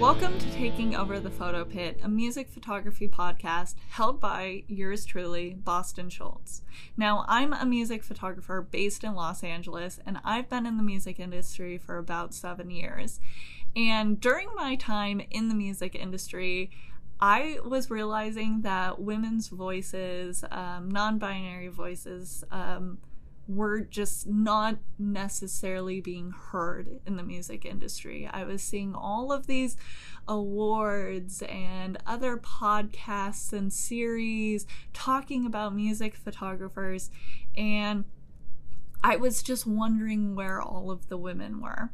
Welcome to Taking Over the Photo Pit, a music photography podcast held by yours truly, Boston Schultz. Now, I'm a music photographer based in Los Angeles, and I've been in the music industry for about seven years. And during my time in the music industry, I was realizing that women's voices, um, non binary voices, um, were just not necessarily being heard in the music industry. I was seeing all of these awards and other podcasts and series talking about music photographers, and I was just wondering where all of the women were.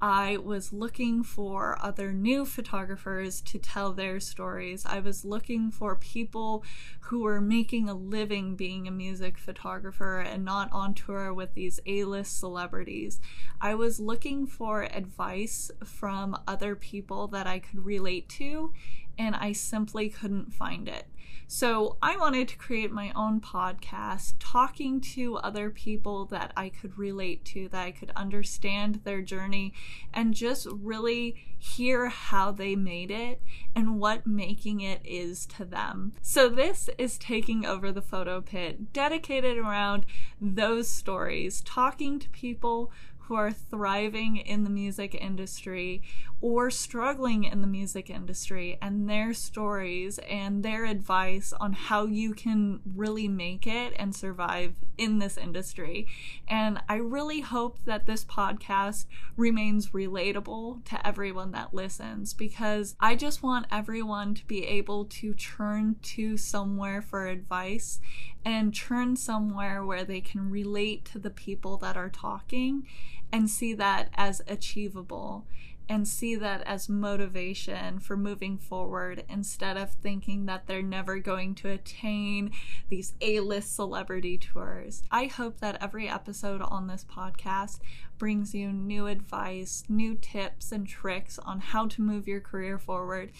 I was looking for other new photographers to tell their stories. I was looking for people who were making a living being a music photographer and not on tour with these A list celebrities. I was looking for advice from other people that I could relate to, and I simply couldn't find it. So I wanted to create my own podcast talking to other people that I could relate to, that I could understand their journey, and just really hear how they made it and what making it is to them. So this is taking over the photo pit, dedicated around those stories, talking to people who are thriving in the music industry or struggling in the music industry and their stories and their advice on how you can really make it and survive in this industry. And I really hope that this podcast remains relatable to everyone that listens because I just want everyone to be able to turn to somewhere for advice and turn somewhere where they can relate to the people that are talking and see that as achievable and see that as motivation for moving forward instead of thinking that they're never going to attain these A list celebrity tours. I hope that every episode on this podcast brings you new advice, new tips, and tricks on how to move your career forward,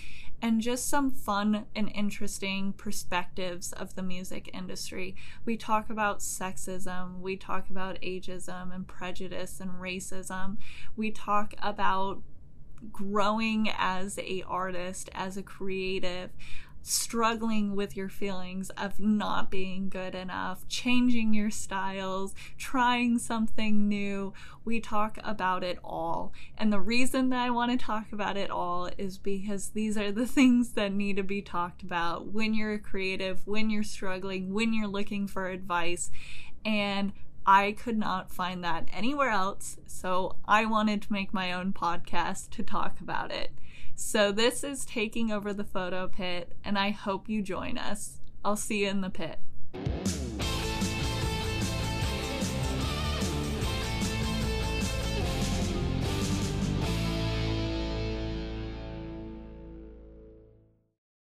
and just some fun and interesting perspectives of the music industry. We talk about sexism, we talk about ageism and prejudice and racism, we talk about growing as a artist as a creative struggling with your feelings of not being good enough, changing your styles, trying something new. We talk about it all. And the reason that I want to talk about it all is because these are the things that need to be talked about when you're a creative, when you're struggling, when you're looking for advice. And I could not find that anywhere else, so I wanted to make my own podcast to talk about it. So this is taking over the photo pit, and I hope you join us. I'll see you in the pit.